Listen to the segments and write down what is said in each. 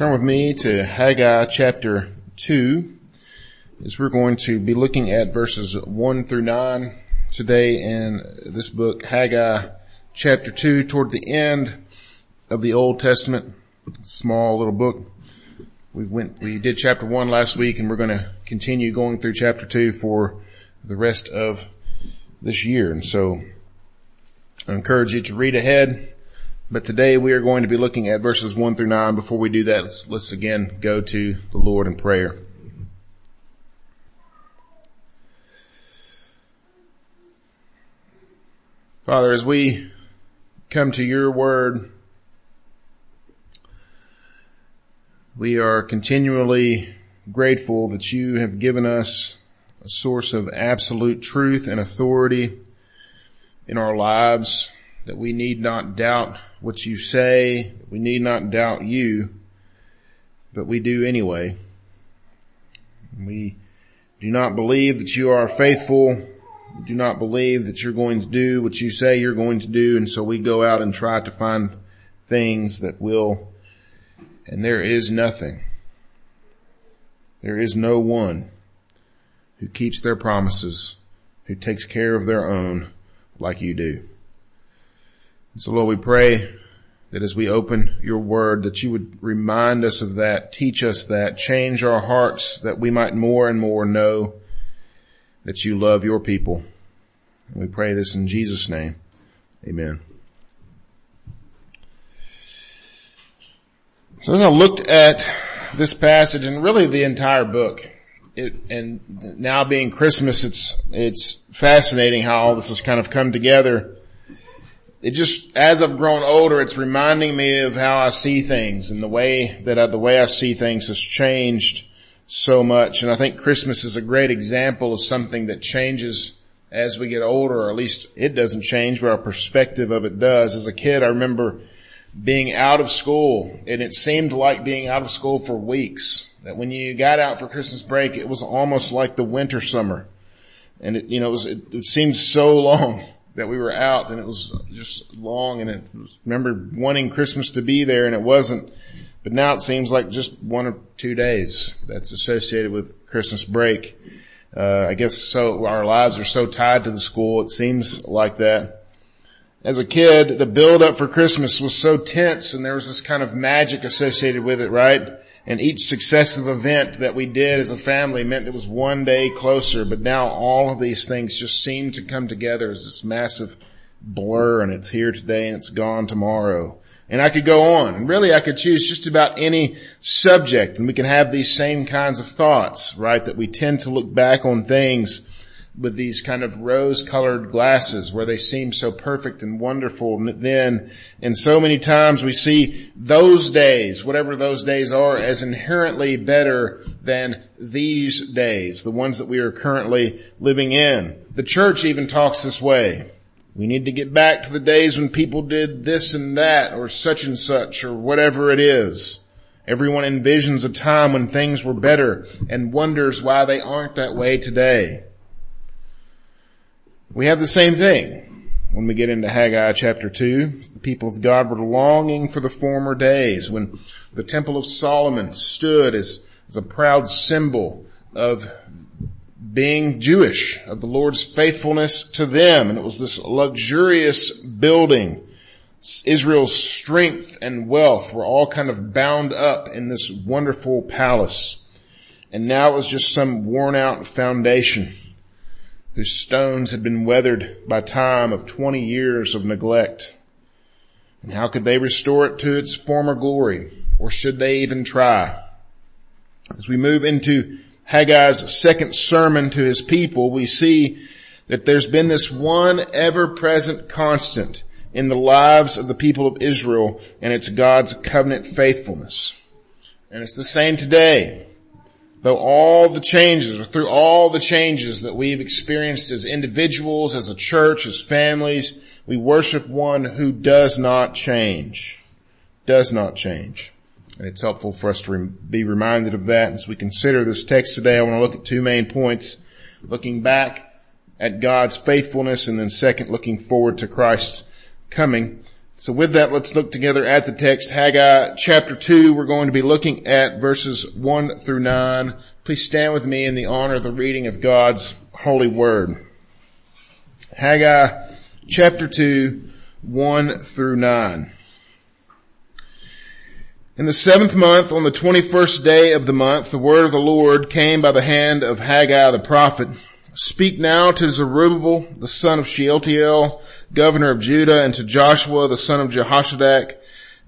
Turn with me to Haggai chapter 2 as we're going to be looking at verses 1 through 9 today in this book, Haggai chapter 2 toward the end of the Old Testament. Small little book. We went, we did chapter 1 last week and we're going to continue going through chapter 2 for the rest of this year. And so I encourage you to read ahead but today we are going to be looking at verses 1 through 9. Before we do that, let's, let's again go to the Lord in prayer. Father, as we come to your word, we are continually grateful that you have given us a source of absolute truth and authority in our lives that we need not doubt what you say. We need not doubt you, but we do anyway. We do not believe that you are faithful. We do not believe that you're going to do what you say you're going to do. And so we go out and try to find things that will, and there is nothing. There is no one who keeps their promises, who takes care of their own like you do. So Lord, we pray that as we open your word, that you would remind us of that, teach us that, change our hearts that we might more and more know that you love your people. And we pray this in Jesus name. Amen. So as I looked at this passage and really the entire book, it, and now being Christmas, it's, it's fascinating how all this has kind of come together it just, as I've grown older, it's reminding me of how I see things and the way that I, the way I see things has changed so much. And I think Christmas is a great example of something that changes as we get older, or at least it doesn't change, but our perspective of it does. As a kid, I remember being out of school and it seemed like being out of school for weeks. That when you got out for Christmas break, it was almost like the winter summer. And it, you know, it, was, it, it seemed so long that we were out and it was just long and it was, remember wanting Christmas to be there and it wasn't. But now it seems like just one or two days that's associated with Christmas break. Uh, I guess so our lives are so tied to the school. It seems like that. As a kid, the build up for Christmas was so tense and there was this kind of magic associated with it, right? And each successive event that we did as a family meant it was one day closer, but now all of these things just seem to come together as this massive blur and it's here today and it's gone tomorrow. And I could go on and really I could choose just about any subject and we can have these same kinds of thoughts, right? That we tend to look back on things with these kind of rose colored glasses where they seem so perfect and wonderful then. And so many times we see those days, whatever those days are, as inherently better than these days, the ones that we are currently living in. The church even talks this way. We need to get back to the days when people did this and that or such and such or whatever it is. Everyone envisions a time when things were better and wonders why they aren't that way today. We have the same thing when we get into Haggai chapter 2. The people of God were longing for the former days when the temple of Solomon stood as, as a proud symbol of being Jewish, of the Lord's faithfulness to them. And it was this luxurious building. Israel's strength and wealth were all kind of bound up in this wonderful palace. And now it was just some worn out foundation whose stones had been weathered by time of 20 years of neglect. And how could they restore it to its former glory? Or should they even try? As we move into Haggai's second sermon to his people, we see that there's been this one ever-present constant in the lives of the people of Israel, and it's God's covenant faithfulness. And it's the same today. Though all the changes, or through all the changes that we've experienced as individuals, as a church, as families, we worship one who does not change. Does not change. And it's helpful for us to be reminded of that as we consider this text today. I want to look at two main points. Looking back at God's faithfulness and then second, looking forward to Christ's coming. So with that, let's look together at the text, Haggai chapter 2. We're going to be looking at verses 1 through 9. Please stand with me in the honor of the reading of God's holy word. Haggai chapter 2, 1 through 9. In the seventh month, on the twenty-first day of the month, the word of the Lord came by the hand of Haggai the prophet. Speak now to Zerubbabel, the son of Shealtiel, governor of Judah, and to Joshua, the son of Jehoshadak,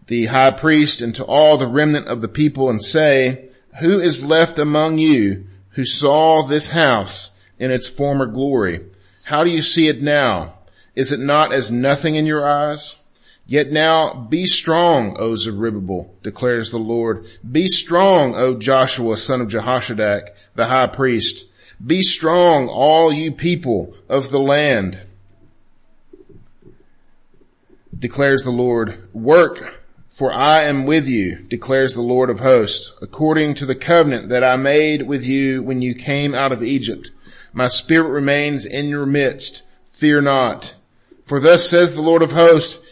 the high priest, and to all the remnant of the people, and say, Who is left among you who saw this house in its former glory? How do you see it now? Is it not as nothing in your eyes? Yet now be strong, O Zerubbabel, declares the Lord. Be strong, O Joshua, son of Jehoshadak, the high priest. Be strong, all you people of the land, declares the Lord. Work, for I am with you, declares the Lord of hosts, according to the covenant that I made with you when you came out of Egypt. My spirit remains in your midst. Fear not. For thus says the Lord of hosts,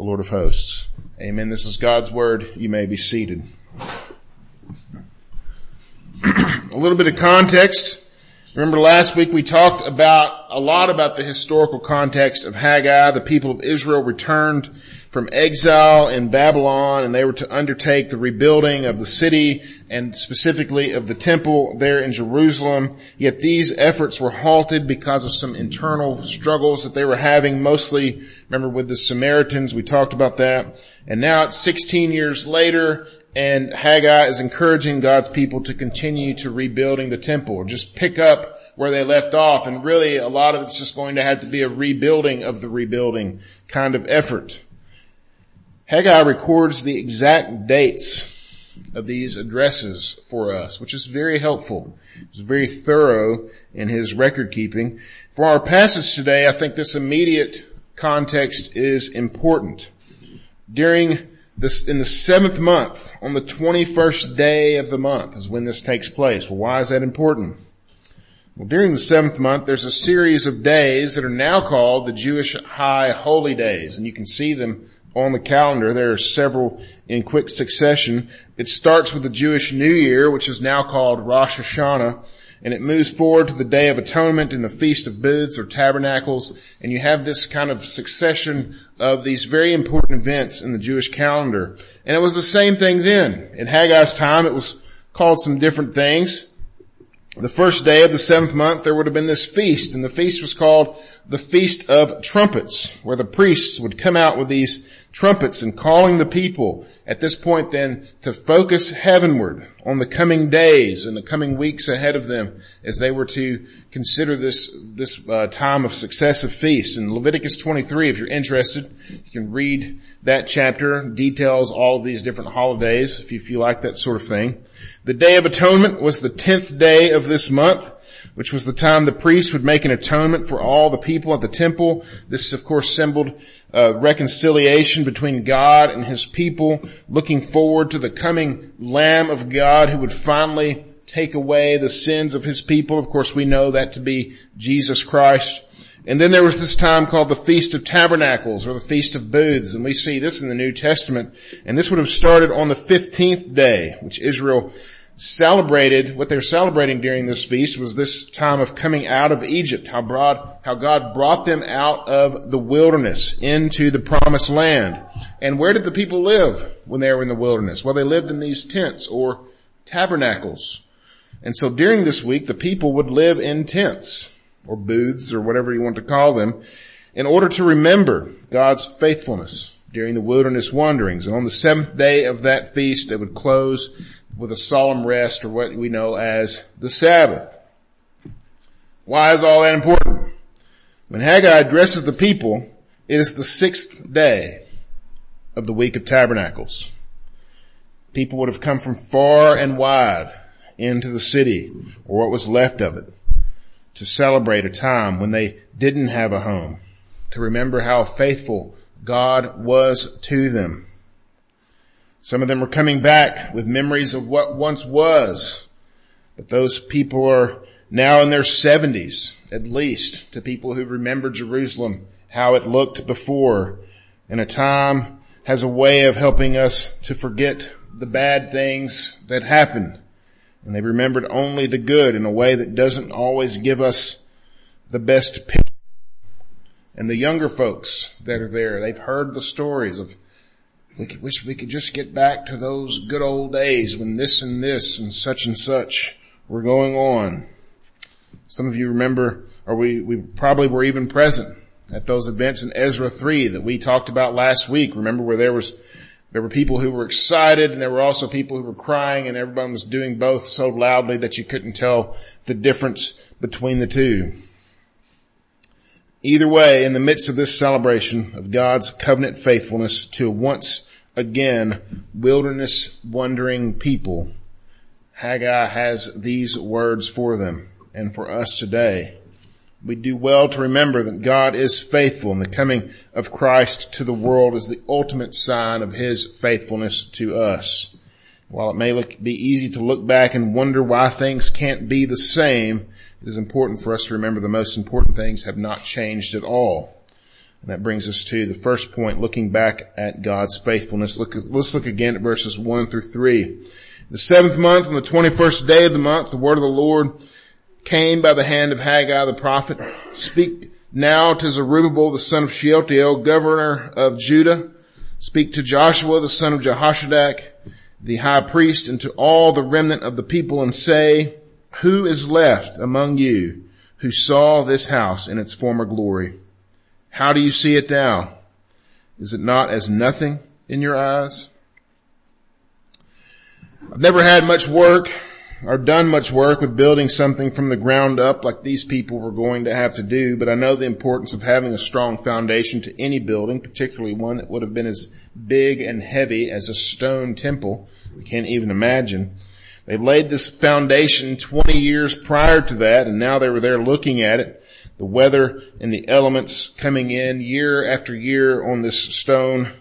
the Lord of hosts. Amen. This is God's word. You may be seated. a little bit of context. Remember last week we talked about a lot about the historical context of Haggai. The people of Israel returned from exile in Babylon and they were to undertake the rebuilding of the city and specifically of the temple there in Jerusalem. Yet these efforts were halted because of some internal struggles that they were having mostly, remember with the Samaritans, we talked about that. And now it's 16 years later and Haggai is encouraging God's people to continue to rebuilding the temple just pick up where they left off. And really a lot of it's just going to have to be a rebuilding of the rebuilding kind of effort. Haggai records the exact dates of these addresses for us, which is very helpful. He's very thorough in his record keeping. For our passage today, I think this immediate context is important. During this, in the seventh month, on the 21st day of the month is when this takes place. Well, why is that important? Well, during the seventh month, there's a series of days that are now called the Jewish High Holy Days, and you can see them on the calendar. There are several in quick succession. It starts with the Jewish New Year, which is now called Rosh Hashanah, and it moves forward to the Day of Atonement and the Feast of Booths or Tabernacles, and you have this kind of succession of these very important events in the Jewish calendar. And it was the same thing then. In Haggai's time, it was called some different things. The first day of the seventh month, there would have been this feast, and the feast was called the Feast of Trumpets, where the priests would come out with these trumpets and calling the people at this point then to focus heavenward on the coming days and the coming weeks ahead of them as they were to consider this, this uh, time of successive feasts. In Leviticus 23, if you're interested, you can read that chapter, details all of these different holidays if you feel like that sort of thing. The Day of Atonement was the tenth day of this month which was the time the priest would make an atonement for all the people at the temple. This of course symboled uh, reconciliation between God and his people, looking forward to the coming Lamb of God who would finally take away the sins of his people. Of course, we know that to be Jesus Christ. And then there was this time called the Feast of Tabernacles or the Feast of Booths, and we see this in the New Testament. And this would have started on the 15th day, which Israel celebrated, what they were celebrating during this feast was this time of coming out of Egypt, how broad, how God brought them out of the wilderness into the promised land. And where did the people live when they were in the wilderness? Well, they lived in these tents or tabernacles. And so during this week, the people would live in tents or booths or whatever you want to call them in order to remember God's faithfulness during the wilderness wanderings. And on the seventh day of that feast, it would close with a solemn rest or what we know as the Sabbath. Why is all that important? When Haggai addresses the people, it is the sixth day of the Week of Tabernacles. People would have come from far and wide into the city or what was left of it to celebrate a time when they didn't have a home, to remember how faithful God was to them. Some of them are coming back with memories of what once was, but those people are now in their seventies, at least, to people who remember Jerusalem, how it looked before, and a time has a way of helping us to forget the bad things that happened. And they remembered only the good in a way that doesn't always give us the best picture. And the younger folks that are there, they've heard the stories of, we could wish we could just get back to those good old days when this and this and such and such were going on. Some of you remember, or we, we probably were even present at those events in Ezra 3 that we talked about last week. Remember where there was there were people who were excited and there were also people who were crying and everyone was doing both so loudly that you couldn't tell the difference between the two. Either way, in the midst of this celebration of God's covenant faithfulness to once again wilderness wandering people, Haggai has these words for them and for us today we do well to remember that God is faithful and the coming of Christ to the world is the ultimate sign of his faithfulness to us. While it may look, be easy to look back and wonder why things can't be the same, it is important for us to remember the most important things have not changed at all. That brings us to the first point, looking back at God's faithfulness. Look, let's look again at verses 1 through 3. The seventh month, on the 21st day of the month, the word of the Lord came by the hand of Haggai the prophet, speak now to Zerubbabel the son of Shealtiel, governor of Judah. Speak to Joshua the son of Jehoshadak, the high priest, and to all the remnant of the people and say, who is left among you who saw this house in its former glory? How do you see it now? Is it not as nothing in your eyes? I've never had much work or done much work with building something from the ground up like these people were going to have to do, but I know the importance of having a strong foundation to any building, particularly one that would have been as big and heavy as a stone temple. We can't even imagine. They laid this foundation 20 years prior to that, and now they were there looking at it. The weather and the elements coming in year after year on this stone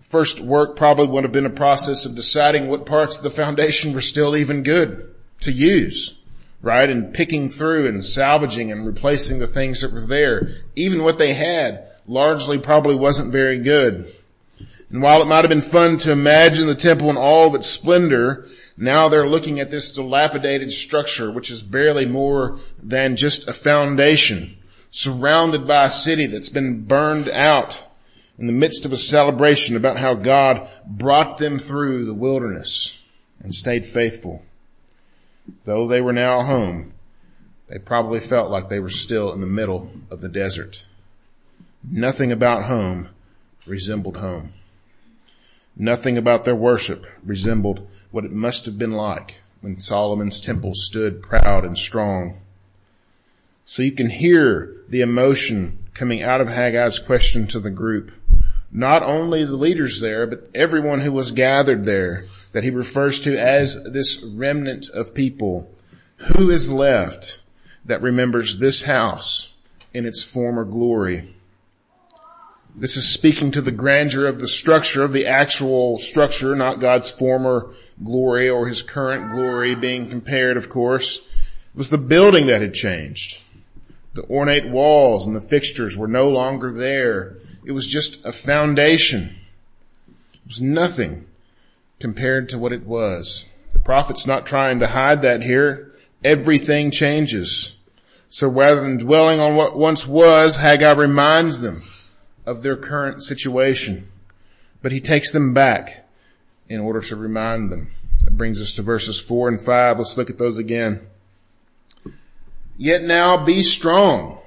first work probably would have been a process of deciding what parts of the foundation were still even good to use, right? And picking through and salvaging and replacing the things that were there. Even what they had largely probably wasn't very good. And while it might have been fun to imagine the temple in all of its splendor, now they're looking at this dilapidated structure, which is barely more than just a foundation, surrounded by a city that's been burned out in the midst of a celebration about how God brought them through the wilderness and stayed faithful. Though they were now home, they probably felt like they were still in the middle of the desert. Nothing about home resembled home. Nothing about their worship resembled what it must have been like when Solomon's temple stood proud and strong. So you can hear the emotion coming out of Haggai's question to the group not only the leaders there, but everyone who was gathered there that he refers to as this remnant of people. Who is left that remembers this house in its former glory? This is speaking to the grandeur of the structure, of the actual structure, not God's former glory or his current glory being compared, of course. It was the building that had changed. The ornate walls and the fixtures were no longer there. It was just a foundation. It was nothing compared to what it was. The prophet's not trying to hide that here. Everything changes. So rather than dwelling on what once was, Haggai reminds them of their current situation. But he takes them back in order to remind them. That brings us to verses four and five. Let's look at those again. Yet now be strong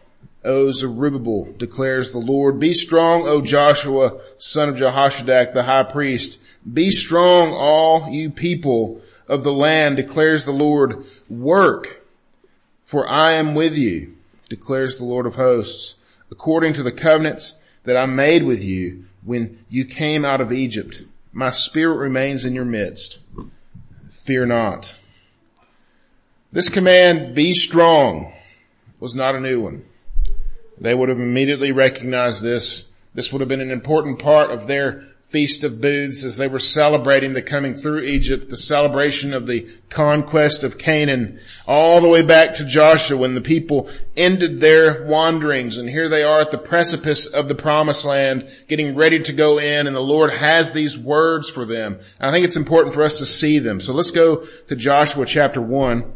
O Zerubbabel, declares the Lord. Be strong, O Joshua, son of Jehoshaphat, the high priest. Be strong, all you people of the land, declares the Lord. Work, for I am with you, declares the Lord of hosts, according to the covenants that I made with you when you came out of Egypt. My spirit remains in your midst. Fear not. This command, be strong, was not a new one. They would have immediately recognized this. This would have been an important part of their Feast of Booths as they were celebrating the coming through Egypt, the celebration of the conquest of Canaan, all the way back to Joshua when the people ended their wanderings and here they are at the precipice of the promised land getting ready to go in and the Lord has these words for them. And I think it's important for us to see them. So let's go to Joshua chapter 1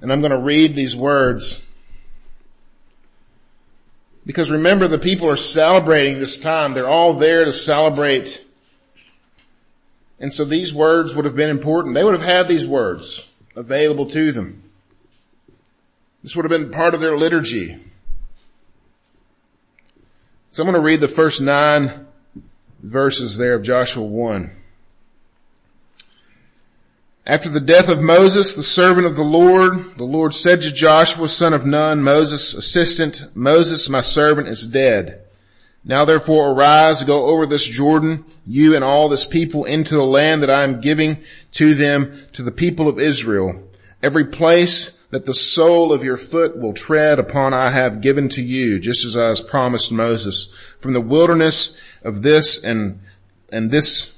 and I'm going to read these words because remember the people are celebrating this time. They're all there to celebrate. And so these words would have been important. They would have had these words available to them. This would have been part of their liturgy. So I'm going to read the first nine verses there of Joshua 1. After the death of Moses, the servant of the Lord, the Lord said to Joshua, son of Nun, Moses' assistant, Moses, my servant, is dead. Now therefore arise, go over this Jordan, you and all this people into the land that I am giving to them, to the people of Israel. Every place that the sole of your foot will tread upon I have given to you, just as I has promised Moses. From the wilderness of this and, and this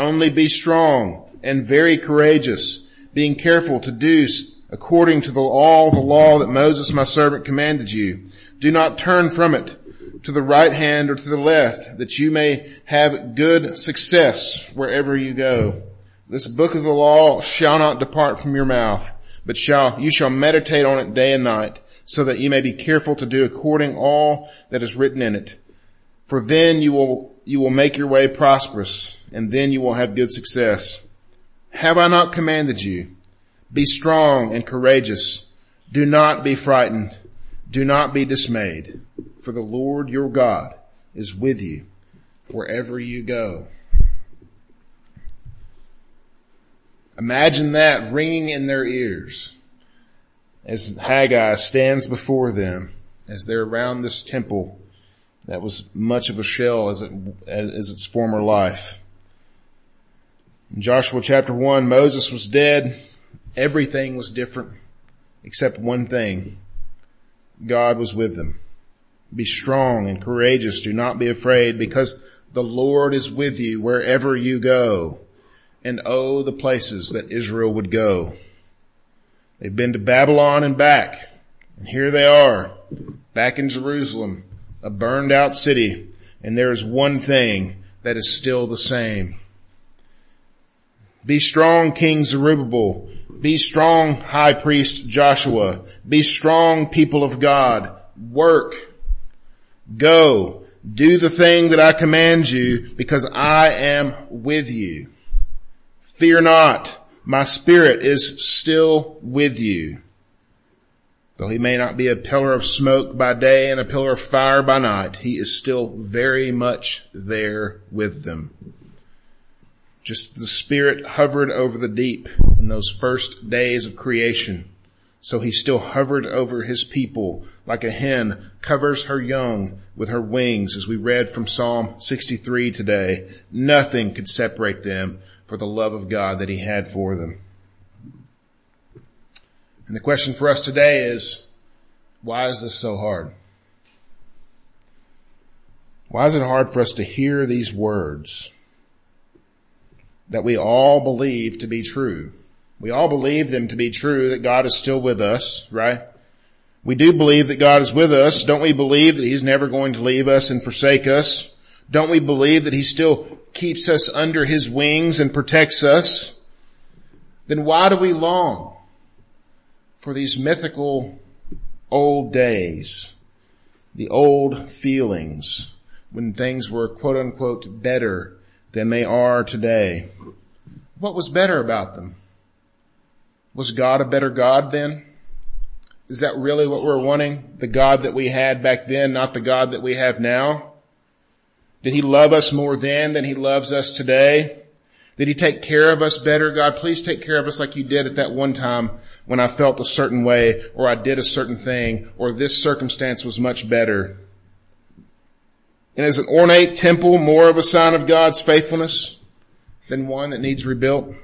Only be strong and very courageous, being careful to do according to the, all the law that Moses my servant commanded you. Do not turn from it to the right hand or to the left, that you may have good success wherever you go. This book of the law shall not depart from your mouth, but shall, you shall meditate on it day and night, so that you may be careful to do according all that is written in it. For then you will, you will make your way prosperous and then you will have good success. Have I not commanded you? Be strong and courageous. Do not be frightened. Do not be dismayed, for the Lord your God is with you wherever you go. Imagine that ringing in their ears as Haggai stands before them as they're around this temple that was much of a shell as, it, as its former life. In Joshua chapter 1, Moses was dead. Everything was different except one thing. God was with them. Be strong and courageous. Do not be afraid because the Lord is with you wherever you go. And oh, the places that Israel would go. They've been to Babylon and back. And here they are, back in Jerusalem, a burned out city. And there is one thing that is still the same. Be strong, King Zerubbabel. Be strong, High Priest Joshua. Be strong, people of God. Work. Go. Do the thing that I command you because I am with you. Fear not. My spirit is still with you. Though he may not be a pillar of smoke by day and a pillar of fire by night, he is still very much there with them. Just the Spirit hovered over the deep in those first days of creation. So he still hovered over his people like a hen covers her young with her wings as we read from Psalm 63 today. Nothing could separate them for the love of God that he had for them. And the question for us today is, why is this so hard? Why is it hard for us to hear these words? That we all believe to be true. We all believe them to be true, that God is still with us, right? We do believe that God is with us. Don't we believe that He's never going to leave us and forsake us? Don't we believe that He still keeps us under His wings and protects us? Then why do we long for these mythical old days? the old feelings when things were quote unquote better than they are today. What was better about them? Was God a better God then? Is that really what we're wanting? The God that we had back then, not the God that we have now? Did he love us more then than he loves us today? Did he take care of us better? God, please take care of us like you did at that one time when I felt a certain way or I did a certain thing or this circumstance was much better. And is an ornate temple more of a sign of God's faithfulness than one that needs rebuilt?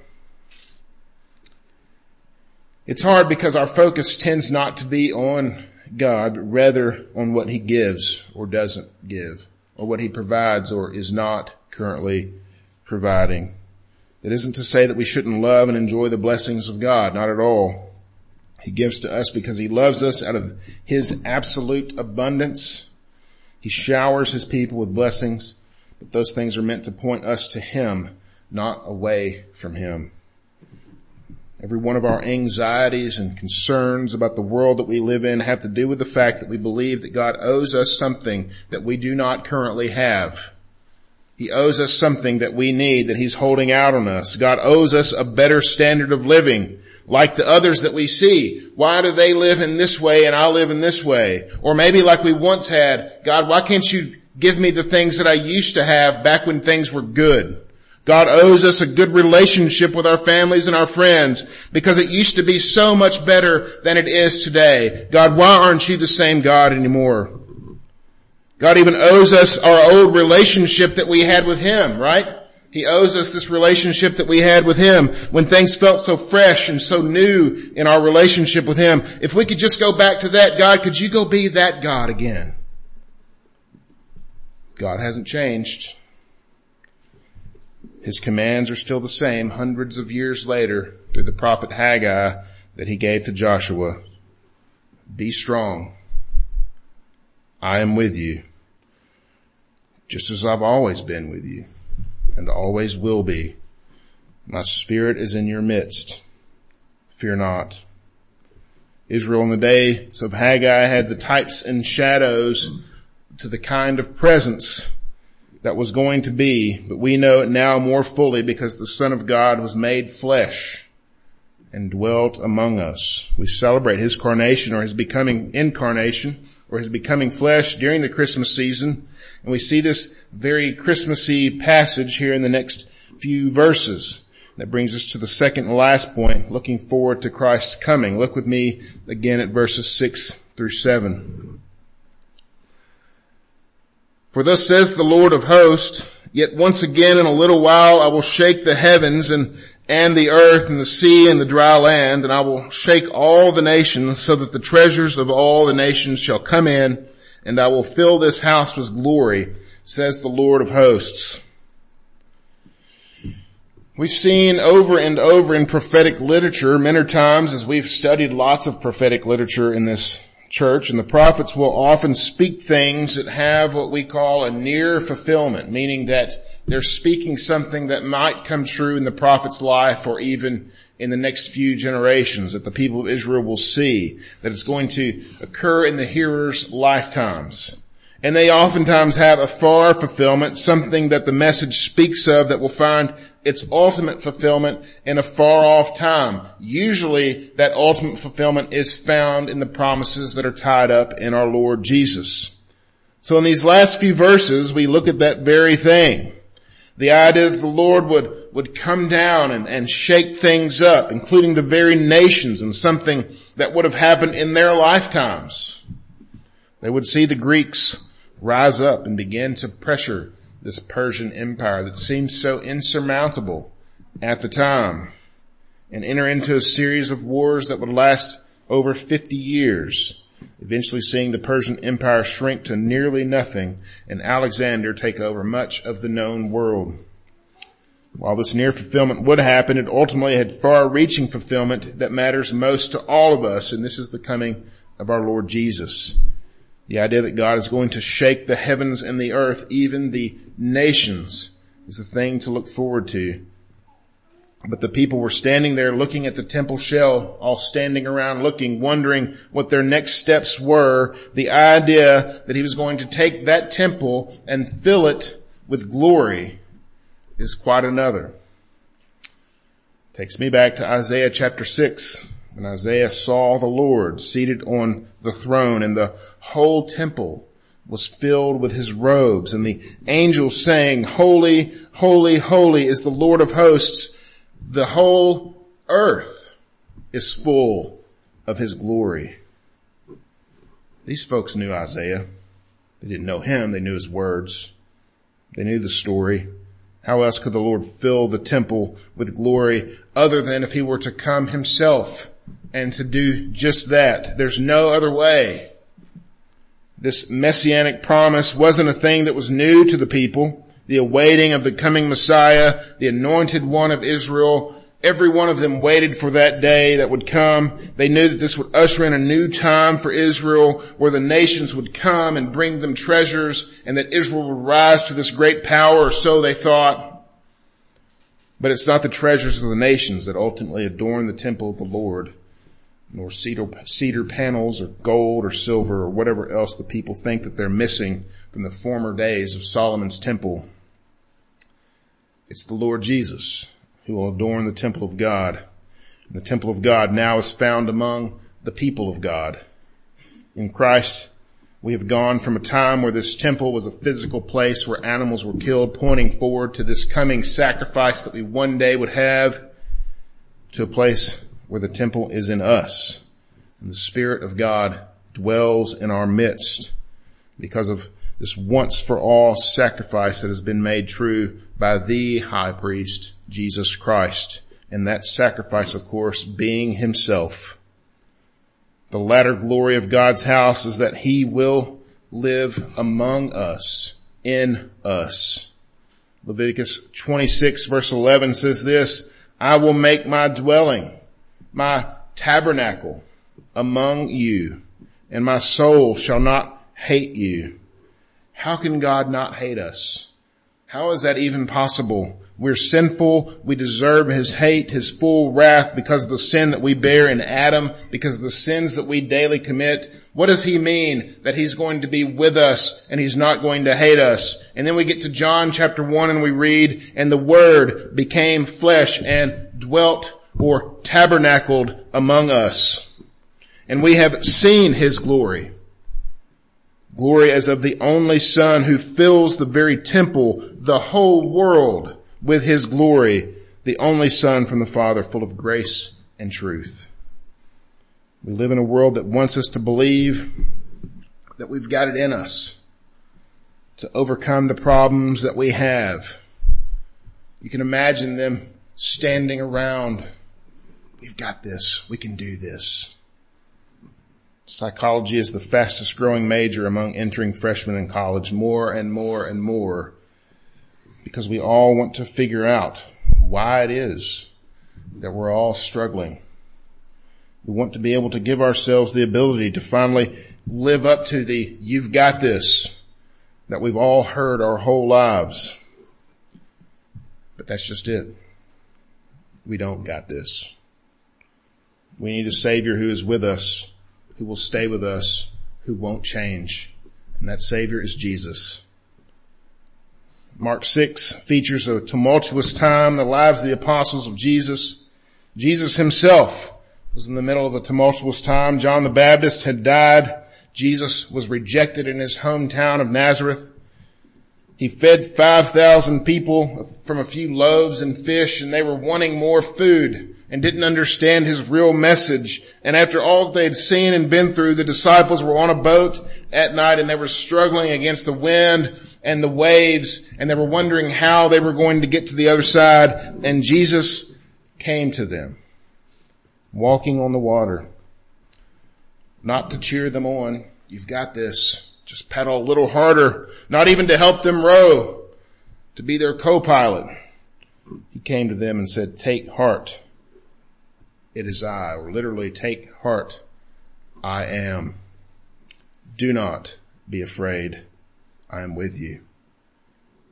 It's hard because our focus tends not to be on God, rather on what He gives or doesn't give, or what He provides or is not currently providing. It isn't to say that we shouldn't love and enjoy the blessings of God, not at all. He gives to us because He loves us out of His absolute abundance. He showers His people with blessings, but those things are meant to point us to Him, not away from Him. Every one of our anxieties and concerns about the world that we live in have to do with the fact that we believe that God owes us something that we do not currently have. He owes us something that we need that He's holding out on us. God owes us a better standard of living like the others that we see. Why do they live in this way and I live in this way? Or maybe like we once had, God, why can't you give me the things that I used to have back when things were good? God owes us a good relationship with our families and our friends because it used to be so much better than it is today. God, why aren't you the same God anymore? God even owes us our old relationship that we had with Him, right? He owes us this relationship that we had with Him when things felt so fresh and so new in our relationship with Him. If we could just go back to that, God, could you go be that God again? God hasn't changed. His commands are still the same hundreds of years later through the prophet Haggai that he gave to Joshua. Be strong I am with you, just as I've always been with you and always will be. My spirit is in your midst. Fear not. Israel in the days of Haggai had the types and shadows to the kind of presence that was going to be, but we know it now more fully because the Son of God was made flesh and dwelt among us. We celebrate His carnation or His becoming incarnation or his becoming flesh during the Christmas season. And we see this very Christmassy passage here in the next few verses. That brings us to the second and last point, looking forward to Christ's coming. Look with me again at verses six through seven. For thus says the Lord of hosts, yet once again in a little while I will shake the heavens and and the earth and the sea and the dry land, and I will shake all the nations so that the treasures of all the nations shall come in, and I will fill this house with glory, says the Lord of hosts. We've seen over and over in prophetic literature many times as we've studied lots of prophetic literature in this church and the prophets will often speak things that have what we call a near fulfillment, meaning that they're speaking something that might come true in the prophet's life or even in the next few generations that the people of Israel will see, that it's going to occur in the hearers' lifetimes. And they oftentimes have a far fulfillment, something that the message speaks of that will find its ultimate fulfillment in a far off time. Usually that ultimate fulfillment is found in the promises that are tied up in our Lord Jesus. So in these last few verses, we look at that very thing. The idea that the Lord would, would come down and, and shake things up, including the very nations and something that would have happened in their lifetimes. They would see the Greeks rise up and begin to pressure this Persian empire that seemed so insurmountable at the time and enter into a series of wars that would last over 50 years eventually seeing the Persian Empire shrink to nearly nothing and Alexander take over much of the known world. While this near fulfillment would happen, it ultimately had far reaching fulfillment that matters most to all of us, and this is the coming of our Lord Jesus. The idea that God is going to shake the heavens and the earth, even the nations, is the thing to look forward to. But the people were standing there looking at the temple shell, all standing around looking, wondering what their next steps were. The idea that he was going to take that temple and fill it with glory is quite another. Takes me back to Isaiah chapter 6 when Isaiah saw the Lord seated on the throne and the whole temple was filled with his robes and the angels saying, holy, holy, holy is the Lord of hosts. The whole earth is full of his glory. These folks knew Isaiah. They didn't know him. They knew his words. They knew the story. How else could the Lord fill the temple with glory other than if he were to come himself and to do just that? There's no other way. This messianic promise wasn't a thing that was new to the people. The awaiting of the coming Messiah, the anointed one of Israel, every one of them waited for that day that would come. They knew that this would usher in a new time for Israel where the nations would come and bring them treasures and that Israel would rise to this great power or so they thought. But it's not the treasures of the nations that ultimately adorn the temple of the Lord nor cedar, cedar panels or gold or silver or whatever else the people think that they're missing from the former days of Solomon's temple. It's the Lord Jesus who will adorn the temple of God. And the temple of God now is found among the people of God. In Christ, we have gone from a time where this temple was a physical place where animals were killed, pointing forward to this coming sacrifice that we one day would have, to a place where the temple is in us and the Spirit of God dwells in our midst because of this once for all sacrifice that has been made true by the high priest, Jesus Christ. And that sacrifice, of course, being himself. The latter glory of God's house is that he will live among us, in us. Leviticus 26 verse 11 says this, I will make my dwelling my tabernacle among you and my soul shall not hate you. How can God not hate us? How is that even possible? We're sinful. We deserve his hate, his full wrath because of the sin that we bear in Adam, because of the sins that we daily commit. What does he mean that he's going to be with us and he's not going to hate us? And then we get to John chapter one and we read, and the word became flesh and dwelt or tabernacled among us. And we have seen his glory. Glory as of the only son who fills the very temple, the whole world with his glory, the only son from the father full of grace and truth. We live in a world that wants us to believe that we've got it in us to overcome the problems that we have. You can imagine them standing around We've got this. We can do this. Psychology is the fastest growing major among entering freshmen in college more and more and more because we all want to figure out why it is that we're all struggling. We want to be able to give ourselves the ability to finally live up to the you've got this that we've all heard our whole lives. But that's just it. We don't got this. We need a savior who is with us, who will stay with us, who won't change. And that savior is Jesus. Mark 6 features a tumultuous time the lives of the apostles of Jesus. Jesus himself was in the middle of a tumultuous time. John the Baptist had died. Jesus was rejected in his hometown of Nazareth. He fed 5,000 people from a few loaves and fish and they were wanting more food and didn't understand his real message. And after all they had seen and been through, the disciples were on a boat at night and they were struggling against the wind and the waves and they were wondering how they were going to get to the other side. And Jesus came to them walking on the water, not to cheer them on. You've got this. Just paddle a little harder, not even to help them row, to be their co-pilot. He came to them and said, take heart it is I, or literally take heart, I am. Do not be afraid. I am with you.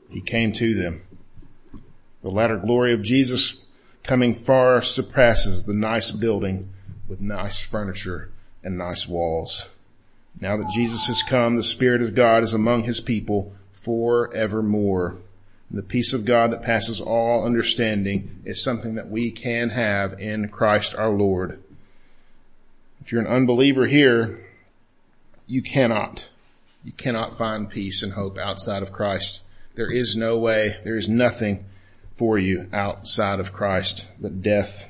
He came to them. The latter glory of Jesus coming far surpasses the nice building with nice furniture and nice walls. Now that Jesus has come, the Spirit of God is among his people forevermore. And the peace of God that passes all understanding is something that we can have in Christ our Lord. If you're an unbeliever here, you cannot, you cannot find peace and hope outside of Christ. There is no way, there is nothing for you outside of Christ but death.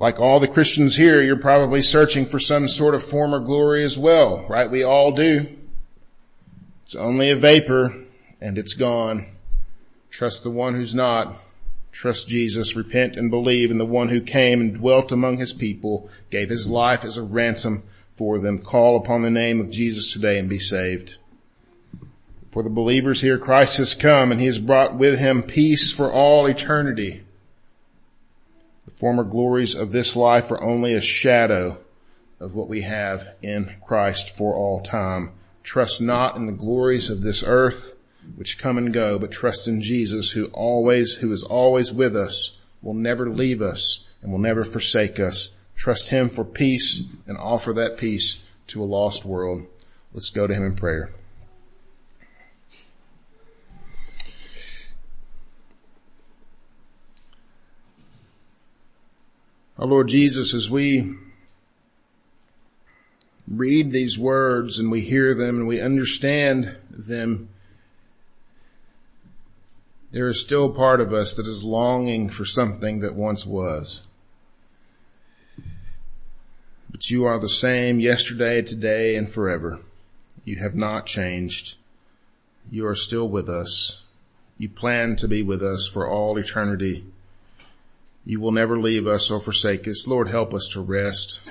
Like all the Christians here, you're probably searching for some sort of former glory as well, right? We all do. It's only a vapor and it's gone. Trust the one who's not. Trust Jesus, repent and believe in the one who came and dwelt among his people, gave his life as a ransom for them. Call upon the name of Jesus today and be saved. For the believers here, Christ has come and he has brought with him peace for all eternity. Former glories of this life are only a shadow of what we have in Christ for all time. Trust not in the glories of this earth, which come and go, but trust in Jesus who always, who is always with us, will never leave us and will never forsake us. Trust him for peace and offer that peace to a lost world. Let's go to him in prayer. Our Lord Jesus, as we read these words and we hear them and we understand them, there is still part of us that is longing for something that once was. But you are the same yesterday, today, and forever. You have not changed. You are still with us. You plan to be with us for all eternity. You will never leave us or forsake us. Lord, help us to rest,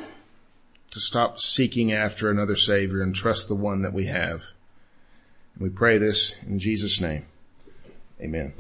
to stop seeking after another Savior and trust the one that we have. And we pray this in Jesus' name. Amen.